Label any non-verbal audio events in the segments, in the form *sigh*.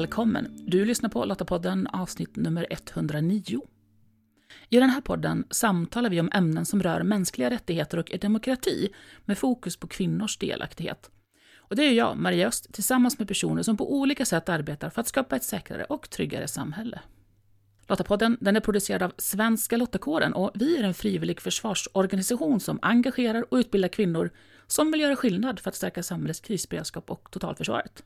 Välkommen! Du lyssnar på Lottapodden avsnitt nummer 109. I den här podden samtalar vi om ämnen som rör mänskliga rättigheter och demokrati med fokus på kvinnors delaktighet. Och det är jag, Maria Öst, tillsammans med personer som på olika sätt arbetar för att skapa ett säkrare och tryggare samhälle. Lottapodden den är producerad av Svenska Lottakåren och vi är en frivillig försvarsorganisation som engagerar och utbildar kvinnor som vill göra skillnad för att stärka samhällets krisberedskap och totalförsvaret.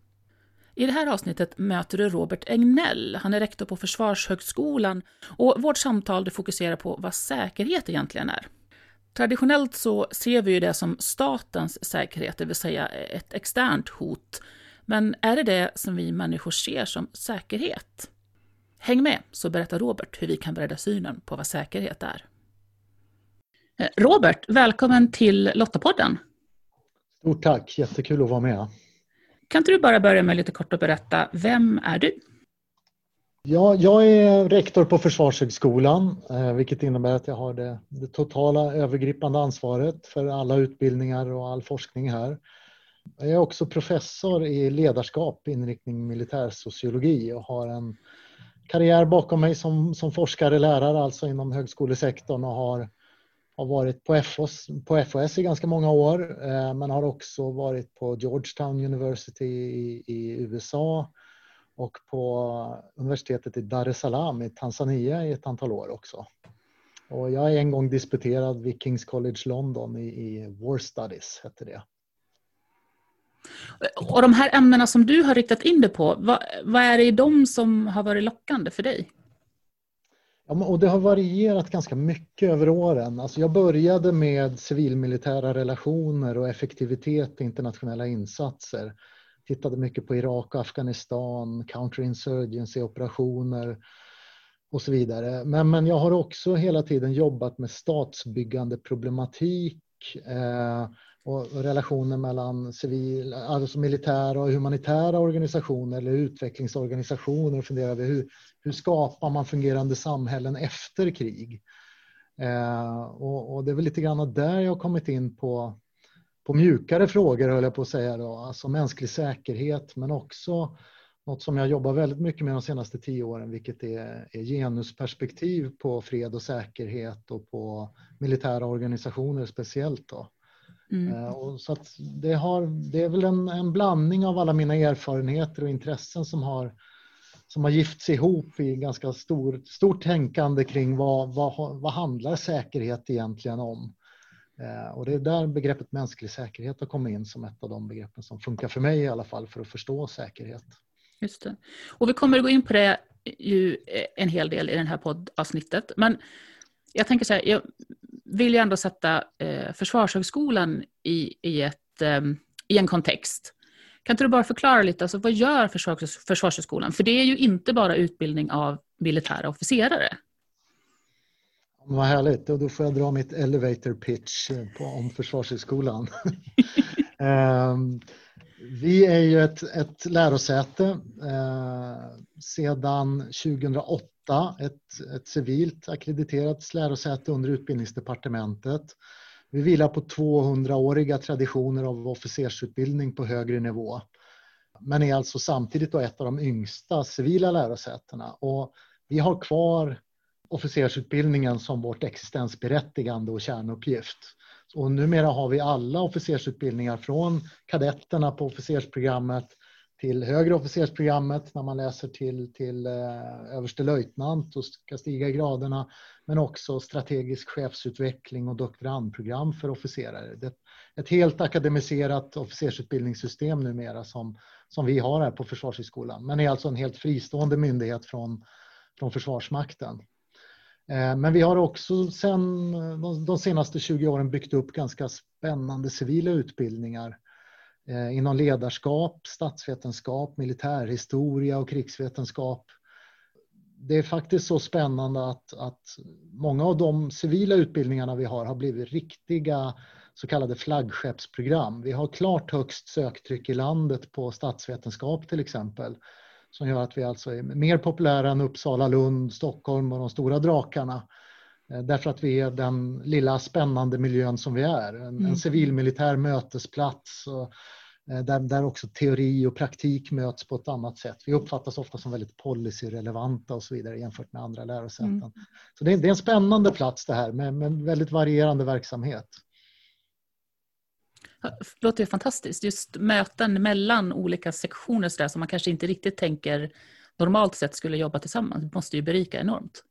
I det här avsnittet möter du Robert Egnell. Han är rektor på Försvarshögskolan och vårt samtal fokuserar på vad säkerhet egentligen är. Traditionellt så ser vi ju det som statens säkerhet, det vill säga ett externt hot. Men är det det som vi människor ser som säkerhet? Häng med så berättar Robert hur vi kan bredda synen på vad säkerhet är. Eh, Robert, välkommen till Lottapodden. Stort tack, jättekul att vara med. Kan inte du bara börja med lite kort och berätta, vem är du? Ja, jag är rektor på Försvarshögskolan, eh, vilket innebär att jag har det, det, totala övergripande ansvaret för alla utbildningar och all forskning här. Jag är också professor i ledarskap, inriktning militärsociologi och har en karriär bakom mig som, som forskare, lärare, alltså inom högskolesektorn och har har varit på FOS, på FOS i ganska många år eh, men har också varit på Georgetown University i, i USA och på universitetet i Dar es Salaam i Tanzania i ett antal år också. Och jag är en gång disputerad vid Kings College London i, i War Studies, hette det. Och de här ämnena som du har riktat in dig på, vad, vad är det i dem som har varit lockande för dig? Ja, och det har varierat ganska mycket över åren. Alltså jag började med civilmilitära relationer och effektivitet i internationella insatser. Tittade mycket på Irak och Afghanistan, counterinsurgency-operationer och så vidare. Men, men jag har också hela tiden jobbat med statsbyggande problematik eh, och relationer mellan civil, alltså militära och humanitära organisationer eller utvecklingsorganisationer och funderade hur, hur skapar man fungerande samhällen efter krig? Eh, och, och, det är väl lite grann där jag har kommit in på, på mjukare frågor, höll jag på att säga, då. alltså mänsklig säkerhet, men också något som jag jobbar väldigt mycket med de senaste tio åren, vilket är, är genusperspektiv på fred och säkerhet och på militära organisationer speciellt. Då. Mm. Eh, och så det, har, det är väl en, en blandning av alla mina erfarenheter och intressen som har som har gifts ihop i ganska stor, stort tänkande kring vad, vad, vad handlar säkerhet egentligen om? Eh, och det är där begreppet mänsklig säkerhet har kommit in som ett av de begreppen som funkar för mig i alla fall för att förstå säkerhet. Just det. Och vi kommer att gå in på det ju en hel del i det här poddavsnittet. Men jag tänker så här, jag vill ju ändå sätta eh, Försvarshögskolan i, i, ett, eh, i en kontext. Kan inte du bara förklara lite, alltså, vad gör Försvars, Försvarshögskolan? För det är ju inte bara utbildning av militära officerare. Vad härligt, och då får jag dra mitt elevator pitch på, om Försvarshögskolan. um, *laughs* vi är ju ett, ett lärosäte eh, sedan 2008, ett, ett civilt akkrediterat lärosäte under Utbildningsdepartementet. Vi vilar på 200-åriga traditioner av officersutbildning på högre nivå. Men är alltså samtidigt då ett av de yngsta civila lärosätena. Och vi har kvar officersutbildningen som vårt existensberättigande och kärnuppgift. Och numera har vi alla officersutbildningar från kadetterna på officersprogrammet till högre officersprogrammet när man läser till, till eh, överstelöjtnant och ska stiga i graderna. Men också strategisk chefsutveckling och doktorandprogram för officerare. Det är ett helt akademiserat officersutbildningssystem numera som, som vi har här på Försvarshögskolan. Men är alltså en helt fristående myndighet från, från Försvarsmakten. Eh, men vi har också sedan de senaste 20 åren byggt upp ganska spännande civila utbildningar Eh, inom ledarskap, statsvetenskap, militärhistoria och krigsvetenskap. Det är faktiskt så spännande att, att många av de civila utbildningarna vi har har blivit riktiga så kallade flaggskeppsprogram. Vi har klart högst söktryck i landet på statsvetenskap till exempel som gör att vi alltså är mer populära än Uppsala, Lund, Stockholm och de stora drakarna. Eh, därför att vi är den lilla spännande miljön som vi är. En, mm. en civilmilitär mötesplats och där, där också teori och praktik möts på ett annat sätt. Vi uppfattas ofta som väldigt policyrelevanta och så vidare jämfört med andra lärosäten. Mm. Så det är, det är, en spännande plats det här med, med väldigt varierande verksamhet. Det låter fantastiskt. Just möten mellan olika sektioner så där, som man kanske inte riktigt tänker normalt sett skulle jobba tillsammans det måste ju berika enormt.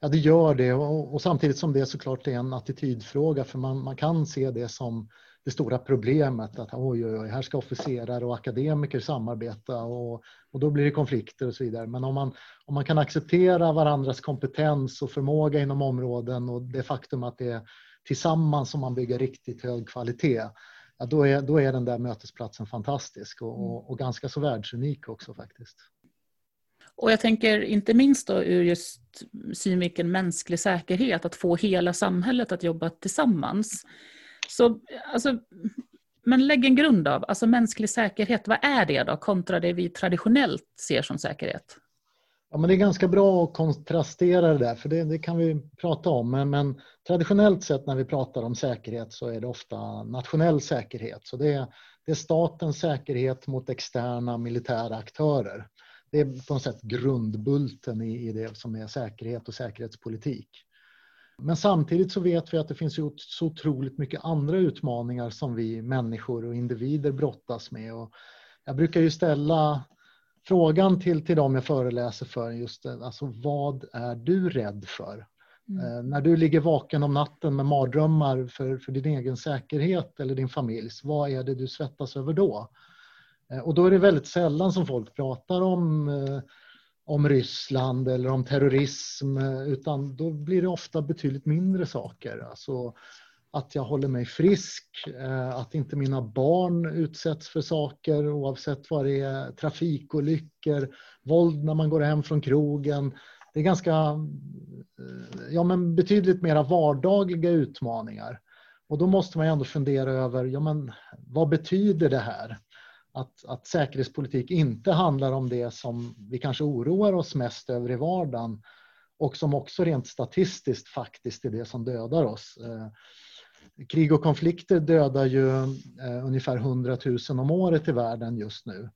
Ja, det gör det och, och, samtidigt som det såklart är en attitydfråga för man, man kan se det som det stora problemet att oj, oj, oj, här ska officerare och akademiker samarbeta och, och då blir det konflikter och så vidare. Men om man, om man kan acceptera varandras kompetens och förmåga inom områden och det faktum att det är tillsammans som man bygger riktigt hög kvalitet, ja, då, är, då är den där mötesplatsen fantastisk och, och, och ganska så världsunik också faktiskt. Och jag tänker inte minst då ur just synvinkeln mänsklig säkerhet, att få hela samhället att jobba tillsammans. Så, alltså, men lägg en grund av, alltså mänsklig säkerhet, vad är det då kontra det vi traditionellt ser som säkerhet? Ja, men det är ganska bra att kontrastera det där, för det, det kan vi prata om. Men, men, traditionellt sett när vi pratar om säkerhet så är det ofta nationell säkerhet. Så det är, det är statens säkerhet mot externa militära aktörer. Det är på något sätt grundbulten i, i det som är säkerhet och säkerhetspolitik. Men samtidigt så vet vi att det finns så otroligt mycket andra utmaningar som vi människor och individer brottas med. Och jag brukar ju ställa frågan till, till dem jag föreläser för just alltså vad är du rädd för? Mm. Eh, när du ligger vaken om natten med mardrömmar för, för din egen säkerhet eller din familjs, vad är det du svettas över då? Eh, och då är det väldigt sällan som folk pratar om, eh, om Ryssland eller om terrorism eh, utan då blir det ofta betydligt mindre saker. Alltså att jag håller mig frisk, att inte mina barn utsätts för saker oavsett vad det är, trafikolyckor, våld när man går hem från krogen. Det är ganska, ja men betydligt mera vardagliga utmaningar. Och då måste man ändå fundera över, ja men vad betyder det här? Att, att säkerhetspolitik inte handlar om det som vi kanske oroar oss mest över i vardagen och som också rent statistiskt faktiskt är det som dödar oss. Eh, krig och konflikter dödar ju eh, ungefär 100 000 om året i världen just nu.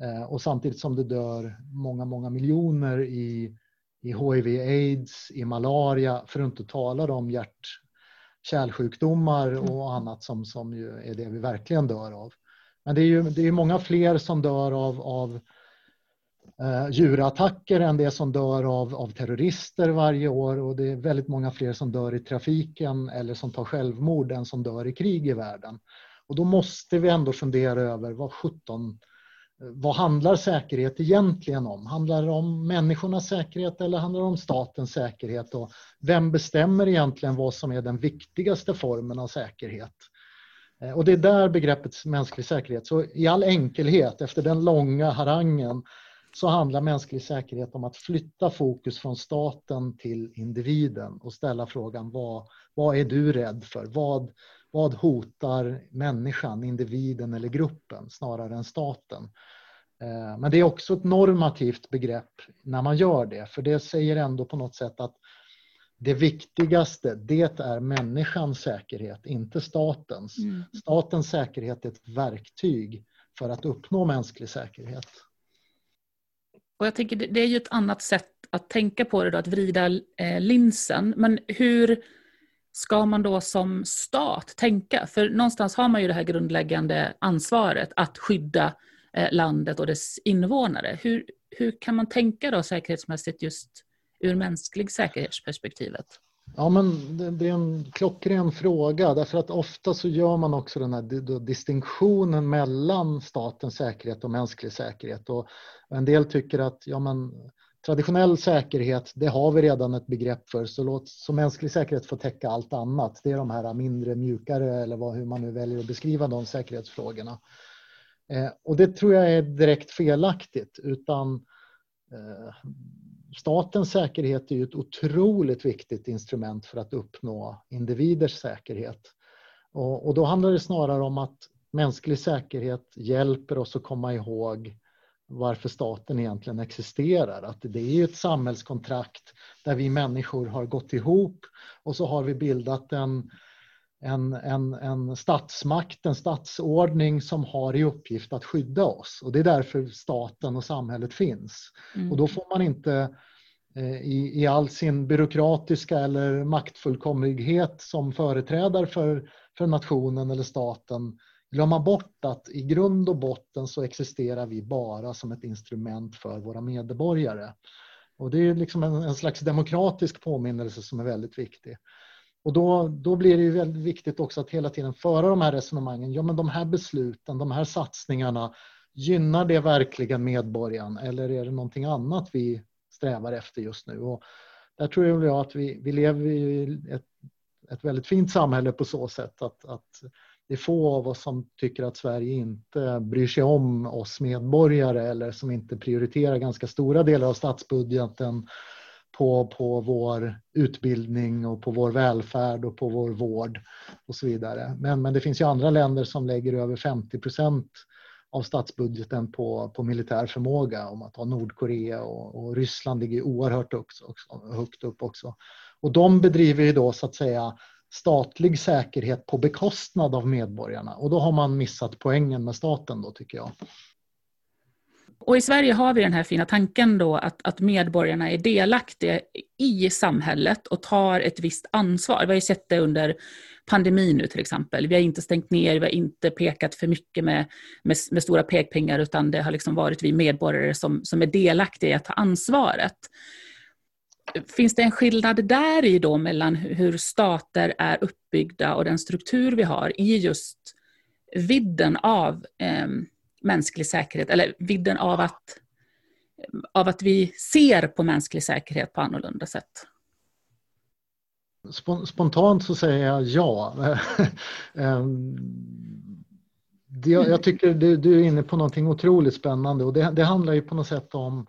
Eh, och samtidigt som det dör många, många miljoner i, i hiv, aids, i malaria, för att inte tala om hjärt kärlsjukdomar och annat som, som ju är det vi verkligen dör av. Men det är ju det är många fler som dör av, av eh, djurattacker än det som dör av, av terrorister varje år och det är väldigt många fler som dör i trafiken eller som tar självmord än som dör i krig i världen. Och då måste vi ändå fundera över vad 17 vad handlar säkerhet egentligen om? Handlar det om människornas säkerhet eller handlar det om statens säkerhet? Och vem bestämmer egentligen vad som är den viktigaste formen av säkerhet? Eh, och det är där begreppet mänsklig säkerhet, så i all enkelhet efter den långa harangen så handlar mänsklig säkerhet om att flytta fokus från staten till individen och ställa frågan vad, vad är du rädd för? Vad, vad hotar människan, individen eller gruppen snarare än staten? Eh, men det är också ett normativt begrepp när man gör det, för det säger ändå på något sätt att det viktigaste, det är människans säkerhet, inte statens. Mm. Statens säkerhet är ett verktyg för att uppnå mänsklig säkerhet. Och jag tänker, det är ju ett annat sätt att tänka på det, då, att vrida eh, linsen. Men hur ska man då som stat tänka? För någonstans har man ju det här grundläggande ansvaret att skydda eh, landet och dess invånare. Hur, hur kan man tänka då säkerhetsmässigt just ur mänsklig säkerhetsperspektivet? Ja, men det är en klockren fråga därför att ofta så gör man också den här distinktionen mellan statens säkerhet och mänsklig säkerhet. Och en del tycker att ja, men, traditionell säkerhet, det har vi redan ett begrepp för, så låt så mänsklig säkerhet få täcka allt annat. Det är de här mindre, mjukare eller vad, hur man nu väljer att beskriva de säkerhetsfrågorna. Eh, och det tror jag är direkt felaktigt, utan eh, statens säkerhet är ju ett otroligt viktigt instrument för att uppnå individers säkerhet. Och, och, då handlar det snarare om att mänsklig säkerhet hjälper oss att komma ihåg varför staten egentligen existerar. Att det är ju ett samhällskontrakt där vi människor har gått ihop och så har vi bildat en, en, en, en statsmakt, en statsordning som har i uppgift att skydda oss. Och det är därför staten och samhället finns. Mm. Och då får man inte eh, i, i all sin byråkratiska eller maktfullkomlighet som företrädare för, för nationen eller staten glömma bort att i grund och botten så existerar vi bara som ett instrument för våra medborgare. Och det är liksom en, en slags demokratisk påminnelse som är väldigt viktig. Och då, då blir det ju väldigt viktigt också att hela tiden föra de här resonemangen. Ja, men de här besluten, de här satsningarna, gynnar det verkligen medborgaren eller är det någonting annat vi strävar efter just nu? Och där tror jag att vi, vi lever i ett, ett väldigt fint samhälle på så sätt att, att det är få av oss som tycker att Sverige inte bryr sig om oss medborgare eller som inte prioriterar ganska stora delar av statsbudgeten på, på vår utbildning och på vår välfärd och på vår vård och så vidare. Men, men det finns ju andra länder som lägger över 50 procent av statsbudgeten på, på militär förmåga. Om man tar Nordkorea och, och Ryssland ligger oerhört också, också, högt upp också. Och de bedriver ju då så att säga statlig säkerhet på bekostnad av medborgarna och då har man missat poängen med staten då tycker jag. Och i Sverige har vi den här fina tanken då att, att medborgarna är delaktiga i samhället och tar ett visst ansvar. Vi har ju sett det under pandemin nu till exempel. Vi har inte stängt ner, vi har inte pekat för mycket med, med, med stora pekpengar utan det har liksom varit vi medborgare som, som är delaktiga i att ta ansvaret. Finns det en skillnad där i då mellan hur stater är uppbyggda och den struktur vi har i just vidden av eh, mänsklig säkerhet, eller vidden av att, av att vi ser på mänsklig säkerhet på annorlunda sätt? Spontant så säger jag ja. *laughs* Ehm, jag tycker du är inne på någonting otroligt spännande och det, det handlar ju på något sätt om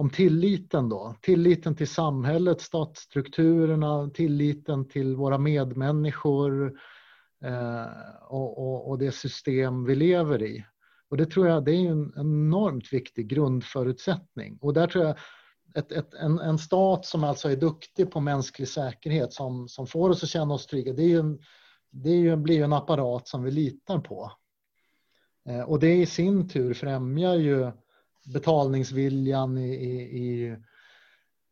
om tilliten då. Tilliten till samhället, statsstrukturerna, tilliten till våra medmänniskor eh, och, och, och, det system vi lever i. Och det tror jag det är en enormt viktig grundförutsättning. Och där tror jag ett, ett, en, en, stat som alltså är duktig på mänsklig säkerhet som, som får oss att känna oss trygga, det, är ju, det är ju, blir ju en apparat som vi litar på. Eh, och det i sin tur främjar ju betalningsviljan i, i,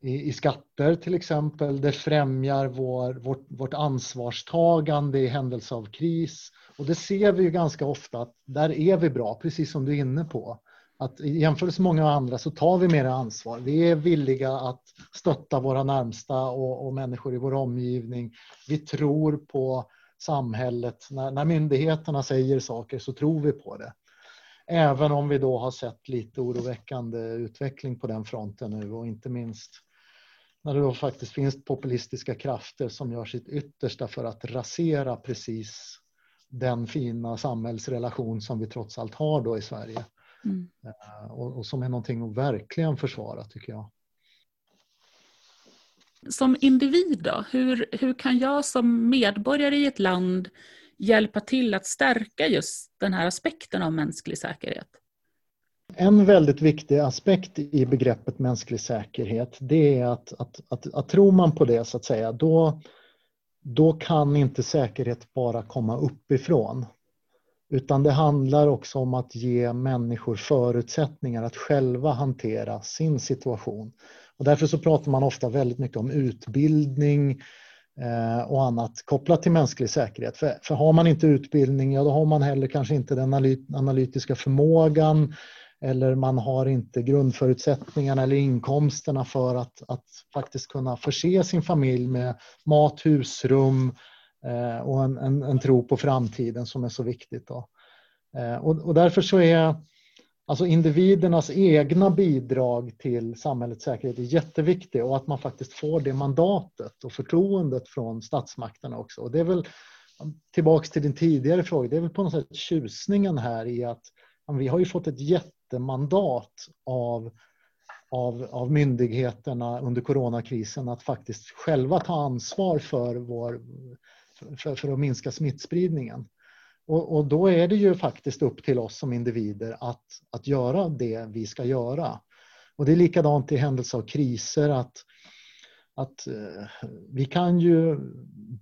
i, i skatter till exempel. Det främjar vår, vårt, vårt ansvarstagande i händelse av kris. Och det ser vi ju ganska ofta att där är vi bra, precis som du är inne på. Att i jämförelse med många andra så tar vi mer ansvar. Vi är villiga att stötta våra närmsta och, och människor i vår omgivning. Vi tror på samhället. När, när myndigheterna säger saker så tror vi på det. Även om vi då har sett lite oroväckande utveckling på den fronten nu och inte minst när det då faktiskt finns populistiska krafter som gör sitt yttersta för att rasera precis den fina samhällsrelation som vi trots allt har då i Sverige. Mm. Eh, och, och, som är någonting att verkligen försvara tycker jag. Som individ då, hur, hur kan jag som medborgare i ett land hjälpa till att stärka just den här aspekten av mänsklig säkerhet? En väldigt viktig aspekt i begreppet mänsklig säkerhet det är att, att, att, att tror man på det så att säga då, då kan inte säkerhet bara komma uppifrån. Utan det handlar också om att ge människor förutsättningar att själva hantera sin situation. Och därför så pratar man ofta väldigt mycket om utbildning, eh, och annat kopplat till mänsklig säkerhet. För, för har man inte utbildning, ja då har man heller kanske inte den analytiska förmågan eller man har inte grundförutsättningarna eller inkomsterna för att, att faktiskt kunna förse sin familj med mat, husrum eh, och en, en, en, tro på framtiden som är så viktigt. Då. Eh, och, och därför så är Alltså individernas egna bidrag till samhällets säkerhet är jätteviktigt och att man faktiskt får det mandatet och förtroendet från statsmakterna också. Och det är väl tillbaks till din tidigare fråga, det är väl på något sätt tjusningen här i att vi har ju fått ett jättemandat av, av, av myndigheterna under coronakrisen att faktiskt själva ta ansvar för, vår, för, för att minska smittspridningen. Och, och, då är det ju faktiskt upp till oss som individer att, att göra det vi ska göra. Och det är likadant i händelse av kriser att, att eh, vi kan ju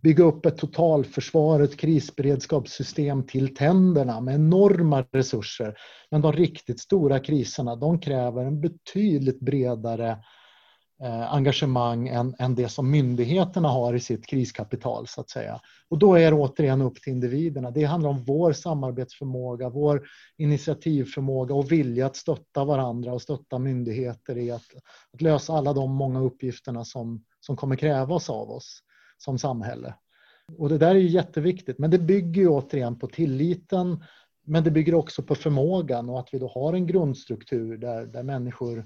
bygga upp ett totalförsvar, ett krisberedskapssystem till tänderna med enorma resurser. Men de riktigt stora kriserna de kräver en betydligt bredare Eh, Eh, engagemang än, än det som myndigheterna har i sitt kriskapital så att säga. Och då är det återigen upp till individerna. Det handlar om vår samarbetsförmåga, vår initiativförmåga och vilja att stötta varandra och stötta myndigheter i att, att lösa alla de många uppgifterna som, som kommer krävas av oss som samhälle. Och det där är jätteviktigt, men det bygger ju återigen på tilliten men det bygger också på förmågan och att vi då har en grundstruktur där, där människor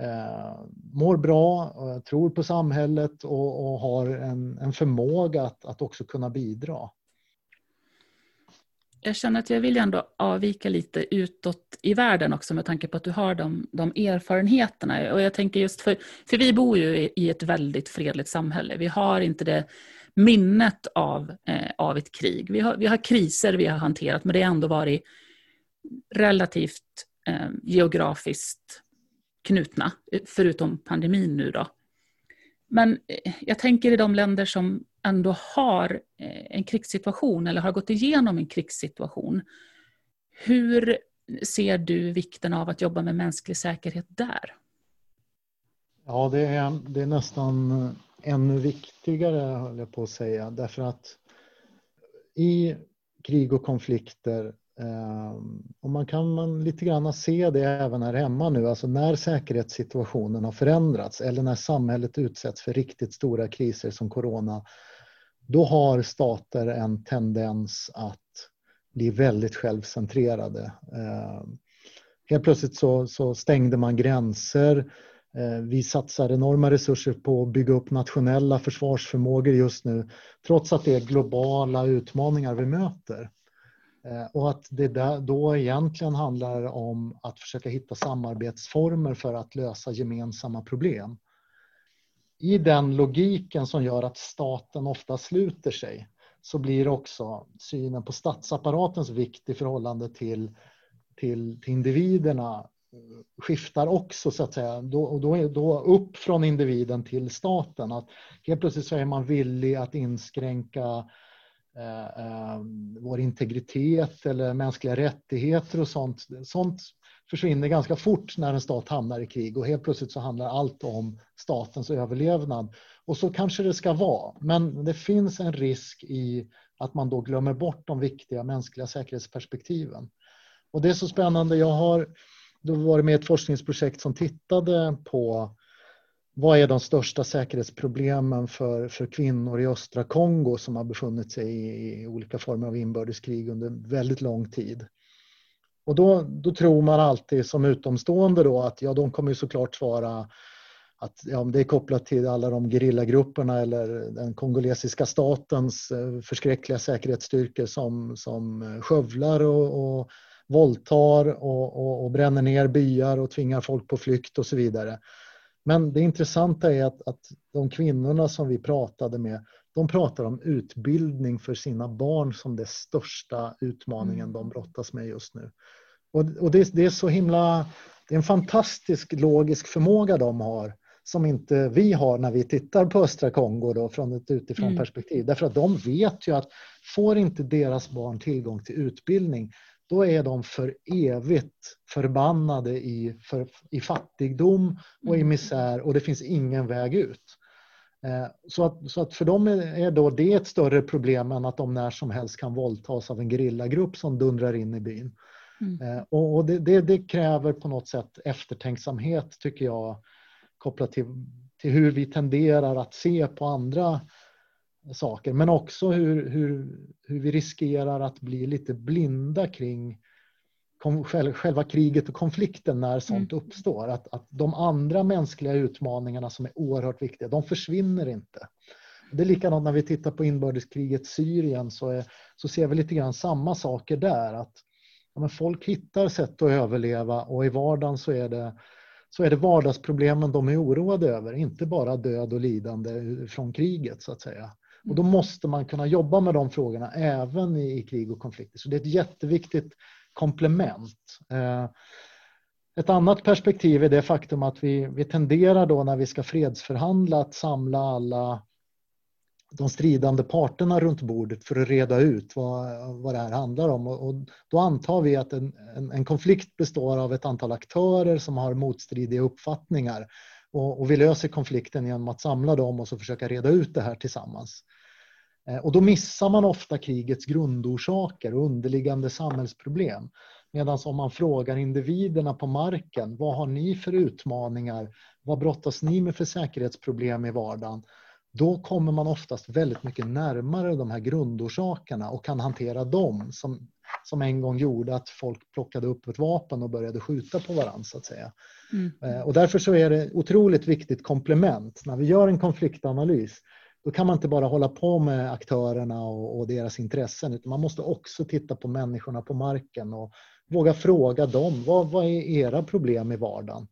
eh, mår bra, tror på samhället och, och har en, en, förmåga att, att också kunna bidra. Jag känner att jag vill ändå avvika lite utåt i världen också med tanke på att du har de, de erfarenheterna. Och jag tänker just för, för vi bor ju i, i ett väldigt fredligt samhälle. Vi har inte det minnet av, eh, av ett krig. Vi har, vi har kriser vi har hanterat men det har ändå varit relativt eh, geografiskt knutna, förutom pandemin nu då. Men eh, jag tänker i de länder som ändå har eh, en krigssituation eller har gått igenom en krigssituation. Hur ser du vikten av att jobba med mänsklig säkerhet där? Ja, det är, det är nästan eh, ännu viktigare, höll jag på att säga, därför att i krig och konflikter Ehm, och man kan man lite grann se det även här hemma nu, alltså när säkerhetssituationen har förändrats eller när samhället utsätts för riktigt stora kriser som corona, då har stater en tendens att bli väldigt självcentrerade. Ehm, helt plötsligt så, så stängde man gränser. Ehm, vi satsar enorma resurser på att bygga upp nationella försvarsförmågor just nu, trots att det är globala utmaningar vi möter. Eh, och att det då egentligen handlar om att försöka hitta samarbetsformer för att lösa gemensamma problem. I den logiken som gör att staten ofta sluter sig så blir också synen på statsapparatens vikt i förhållande till, till, till individerna eh, skiftar också så att säga. Då, och då, är, då upp från individen till staten. Att helt plötsligt så är man villig att inskränka eh, Eh, ehm, vår integritet eller mänskliga rättigheter och sånt. Sånt försvinner ganska fort när en stat hamnar i krig och helt plötsligt så handlar allt om statens överlevnad. Och så kanske det ska vara, men det finns en risk i att man då glömmer bort de viktiga mänskliga säkerhetsperspektiven. Och det är så spännande. Jag har då varit med i ett forskningsprojekt som tittade på vad är de största säkerhetsproblemen för, för kvinnor i östra Kongo som har befunnit sig i, i olika former av inbördeskrig under väldigt lång tid? Och då, då tror man alltid som utomstående då att ja, de kommer ju såklart svara att ja, det är kopplat till alla de gerillagrupperna eller den kongolesiska statens eh, förskräckliga säkerhetsstyrkor som, som eh, skövlar och, och våldtar och, och, och bränner ner byar och tvingar folk på flykt och så vidare. Men det intressanta är att, att de kvinnorna som vi pratade med, de pratar om utbildning för sina barn som det största utmaningen mm. de brottas med just nu. Och, och det, det, är så himla, det är en fantastisk logisk förmåga de har som inte vi har när vi tittar på östra Kongo då, från ett utifrån mm. perspektiv. Därför att de vet ju att får inte deras barn tillgång till utbildning då är de för evigt förbannade i, för, i fattigdom och i mm. misär och det finns ingen väg ut. Eh, så att, så att för dem är då det ett större problem än att de när som helst kan våldtas av en gerillagrupp som dundrar in i byn. Mm. Eh, och det, det, det, kräver på något sätt eftertänksamhet tycker jag kopplat till, till hur vi tenderar att se på andra saker, men också hur, hur, hur vi riskerar att bli lite blinda kring själva kriget och konflikten när sånt mm. uppstår. Att, att de andra mänskliga utmaningarna som är oerhört viktiga, de försvinner inte. Det är likadant när vi tittar på inbördeskriget Syrien så, är, så ser vi lite grann samma saker där. Att ja, folk hittar sätt att överleva och i vardagen så är det så är det vardagsproblemen de är oroade över, inte bara död och lidande från kriget så att säga. Och då måste man kunna jobba med de frågorna även i, krig och konflikter. Så det är ett jätteviktigt komplement. Eh, Ett annat perspektiv är det faktum att vi, vi tenderar då när vi ska fredsförhandla att samla alla de stridande parterna runt bordet för att reda ut vad, vad det här handlar om. Och, och då antar vi att en, en, en, konflikt består av ett antal aktörer som har motstridiga uppfattningar. Och, och vi löser konflikten genom att samla dem och så försöka reda ut det här tillsammans. Eh, och då missar man ofta krigets grundorsaker och underliggande samhällsproblem. Medan om man frågar individerna på marken, vad har ni för utmaningar? Vad brottas ni med för säkerhetsproblem i vardagen? Då kommer man oftast väldigt mycket närmare de här grundorsakerna och kan hantera dem som, som en gång gjorde att folk plockade upp ett vapen och började skjuta på varandra så att säga. Mm. Eh, och därför så är det otroligt viktigt komplement. När vi gör en konfliktanalys då kan man inte bara hålla på med aktörerna och, och, deras intressen utan man måste också titta på människorna på marken och våga fråga dem. Vad, vad är era problem i vardagen?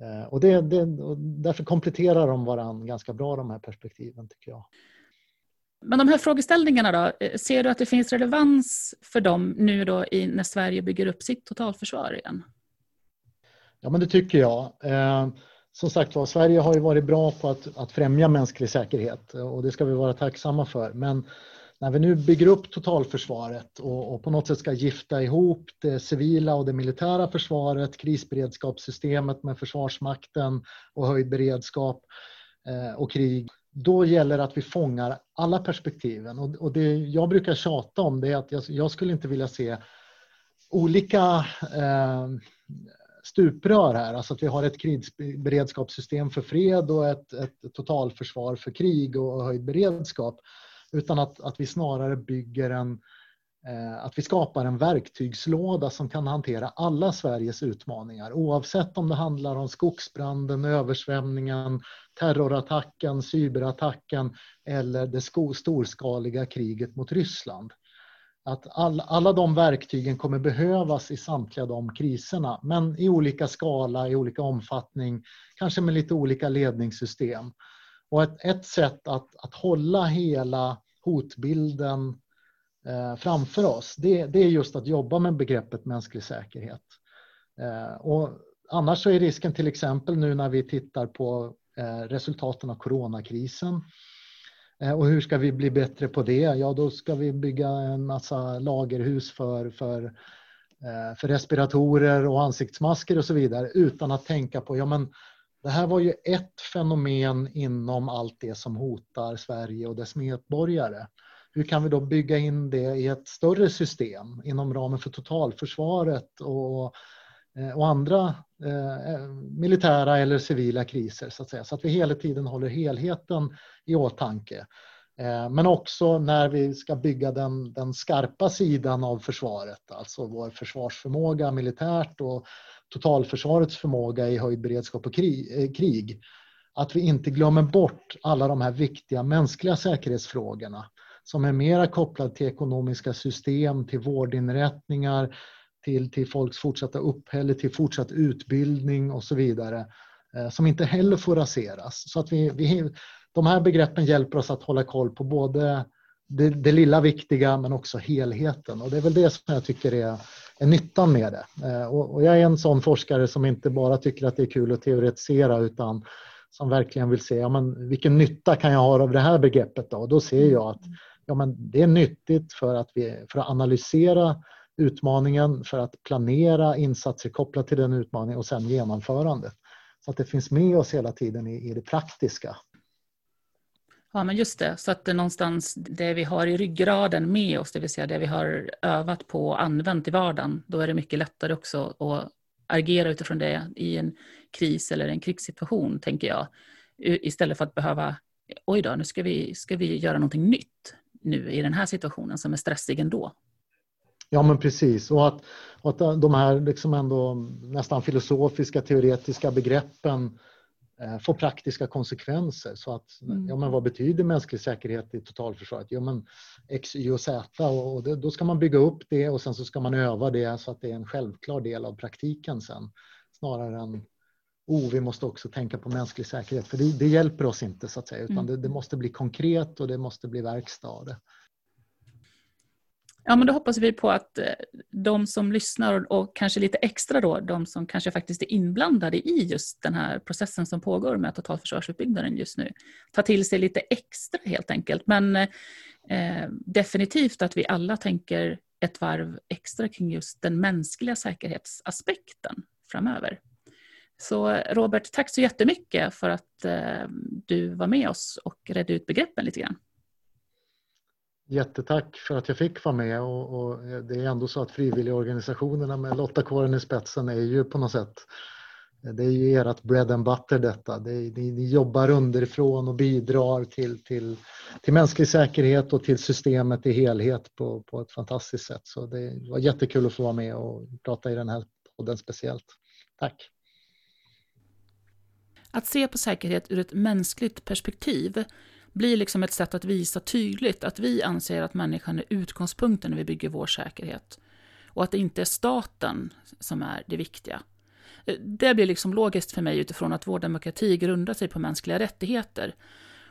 Eh, och, det, det, och därför kompletterar de varandra ganska bra de här perspektiven tycker jag. Men de här frågeställningarna då, eh, ser du att det finns relevans för dem nu då i, när Sverige bygger upp sitt totalförsvar igen? Ja men det tycker jag. Eh, som sagt var, Sverige har ju varit bra på att, att främja mänsklig säkerhet och det ska vi vara tacksamma för. Men när vi nu bygger upp totalförsvaret och, och, på något sätt ska gifta ihop det civila och det militära försvaret, krisberedskapssystemet med Försvarsmakten och höjd beredskap eh, och krig, då gäller det att vi fångar alla perspektiven. Och, och det jag brukar tjata om det är att jag, jag skulle inte vilja se olika eh, stuprör här, alltså att vi har ett krisberedskapssystem för fred och ett, ett totalförsvar för krig och höjd beredskap. Utan att, att vi snarare bygger en, eh, att vi skapar en verktygslåda som kan hantera alla Sveriges utmaningar oavsett om det handlar om skogsbranden, översvämningen, terrorattacken, cyberattacken eller det storskaliga kriget mot Ryssland. Att all, alla de verktygen kommer behövas i samtliga de kriserna men i olika skala, i olika omfattning, kanske med lite olika ledningssystem. Och ett, ett sätt att, att hålla hela hotbilden eh, framför oss, det, det, är just att jobba med begreppet mänsklig säkerhet. Eh, och annars så är risken till exempel nu när vi tittar på eh, resultaten av coronakrisen eh, Eh, och hur ska vi bli bättre på det? Ja, då ska vi bygga en massa lagerhus för, för, eh, för respiratorer och ansiktsmasker och så vidare utan att tänka på, ja men det här var ju ett fenomen inom allt det som hotar Sverige och dess medborgare. Hur kan vi då bygga in det i ett större system inom ramen för totalförsvaret och, Eh, och andra eh, eh, militära eller civila kriser så att säga. Så att vi hela tiden håller helheten i åtanke. Men också när vi ska bygga den, den skarpa sidan av försvaret, alltså vår försvarsförmåga militärt och totalförsvarets förmåga i höjd beredskap och krig. Att vi inte glömmer bort alla de här viktiga mänskliga säkerhetsfrågorna som är mera kopplade till ekonomiska system, till vårdinrättningar, till, till folks fortsatta uppehälle, till fortsatt utbildning och så vidare. Eh, som inte heller får raseras. Så att vi, vi, de här begreppen hjälper oss att hålla koll på både det, det, lilla viktiga men också helheten. Och det är väl det som jag tycker är, är nyttan med det. Eh, och, och, jag är en sån forskare som inte bara tycker att det är kul att teoretisera utan som verkligen vill se ja, men vilken nytta kan jag ha av det här begreppet. Då? Och då ser jag att ja, men det är nyttigt för att, vi, för att analysera utmaningen, för att planera insatser kopplat till den utmaningen och sen genomförandet. Så att det finns med oss hela tiden i, i det praktiska. Ja, men just det. Så att det är någonstans det vi har i ryggraden med oss, det vill säga det vi har övat på och använt i vardagen, då är det mycket lättare också att agera utifrån det i en kris eller en krigssituation, tänker jag. Istället för att behöva, oj då, nu ska vi, ska vi göra någonting nytt nu i den här situationen som är stressig ändå. Ja men precis och att, att de här liksom ändå nästan filosofiska teoretiska begreppen Eh, få praktiska konsekvenser. Så att, mm. ja, men vad betyder mänsklig säkerhet i totalförsvaret? Jo, men X, Y och Z och det, då ska man bygga upp det och sen så ska man öva det så att det är en självklar del av praktiken sen. Snarare än oh, vi måste också tänka på mänsklig säkerhet för det, det hjälper oss inte så att säga utan mm. det, det, måste bli konkret och det måste bli verkstad. Ja, men då hoppas vi på att eh, de som lyssnar och kanske lite extra då, de som kanske faktiskt är inblandade i just den här processen som pågår med totalförsvarsutbyggnaden just nu, tar till sig lite extra helt enkelt. Men eh, eh, definitivt att vi alla tänker ett varv extra kring just den mänskliga säkerhetsaspekten framöver. Så Robert, tack så jättemycket för att eh, du var med oss och redde ut begreppen lite grann. Jättetack för att jag fick vara med och, och det är ändå så att frivilligorganisationerna med Lottakåren i spetsen är ju på något sätt det är ju ert bread and butter detta. Det är, ni, ni, jobbar underifrån och bidrar till, till, till mänsklig säkerhet och till systemet i helhet på, på ett fantastiskt sätt. Så det var jättekul att få vara med och prata i den här podden speciellt. Tack! Att se på säkerhet ur ett mänskligt perspektiv blir liksom ett sätt att visa tydligt att vi anser att människan är utgångspunkten när vi bygger vår säkerhet. Och att det inte är staten som är det viktiga. Det blir liksom logiskt för mig utifrån att vår demokrati grundar sig på mänskliga rättigheter.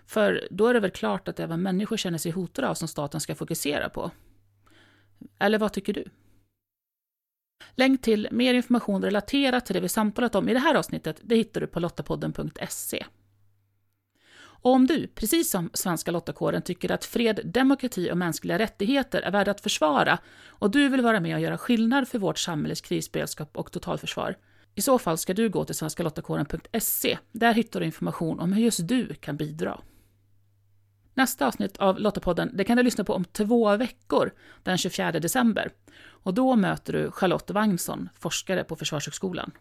För då är det väl klart att även människor känner sig hotade av som staten ska fokusera på. Eller vad tycker du? Länk till mer information relaterat till det vi samtalat om i det här avsnittet det hittar du på lottapodden.se. Och om du, precis som Svenska Lottakåren, tycker att fred, demokrati och mänskliga rättigheter är värda att försvara och du vill vara med och göra skillnad för vårt samhälles krisberedskap och totalförsvar, i så fall ska du gå till svenskalottakåren.se. Där hittar du information om hur just du kan bidra. Nästa avsnitt av Lottapodden det kan du lyssna på om två veckor, den 24 december. Och då möter du Charlotte Wagnsson, forskare på Försvarshögskolan.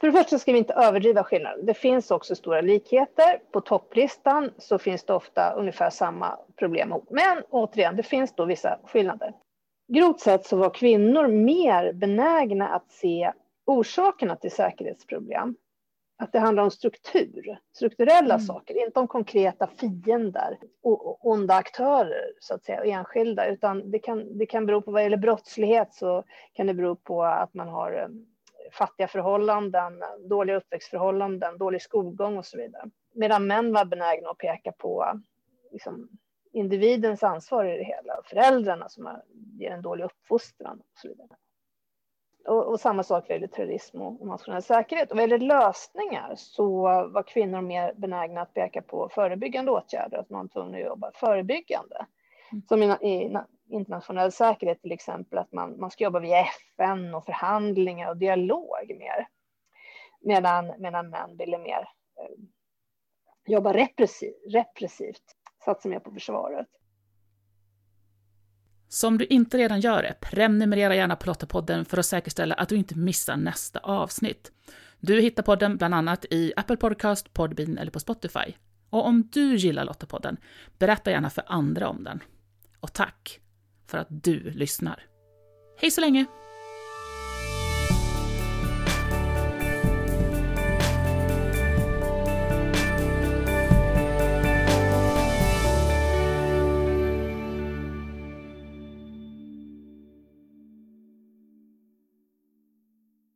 För det första ska vi inte överdriva skillnaden. Det finns också stora likheter. På topplistan så finns det ofta ungefär samma problem. Men återigen, det finns då vissa skillnader. Grovt sett så var kvinnor mer benägna att se orsakerna till säkerhetsproblem. Att det handlar om struktur, strukturella mm. saker, inte om konkreta fiender och onda aktörer, så att säga, enskilda, utan det kan, det kan bero på, vad gäller brottslighet så kan det bero på att man har eh, fattiga förhållanden, dåliga uppväxtförhållanden, dålig skolgång och så vidare. Medan män var benägna att peka på liksom, individens ansvar i det hela, föräldrarna som ger en dålig uppfostran och så vidare. Och, och samma sak vad gäller terrorism och nationell säkerhet. Och vad gäller lösningar så var kvinnor mer benägna att peka på förebyggande åtgärder, att man var tvungen att jobba förebyggande. Mm. Som i, i, internationell säkerhet till exempel, att man, man ska jobba via FN och förhandlingar och dialog mer. Medan, medan män ville mer eh, jobba repressiv, repressivt satsa mer på försvaret. Som du inte redan gör det, prenumerera gärna på Lottapodden för att säkerställa att du inte missar nästa avsnitt. Du hittar podden bland annat i Apple Podcast, Podbean eller på Spotify. Och om du gillar Lottapodden, berätta gärna för andra om den. Och tack för att du lyssnar. Hej så länge!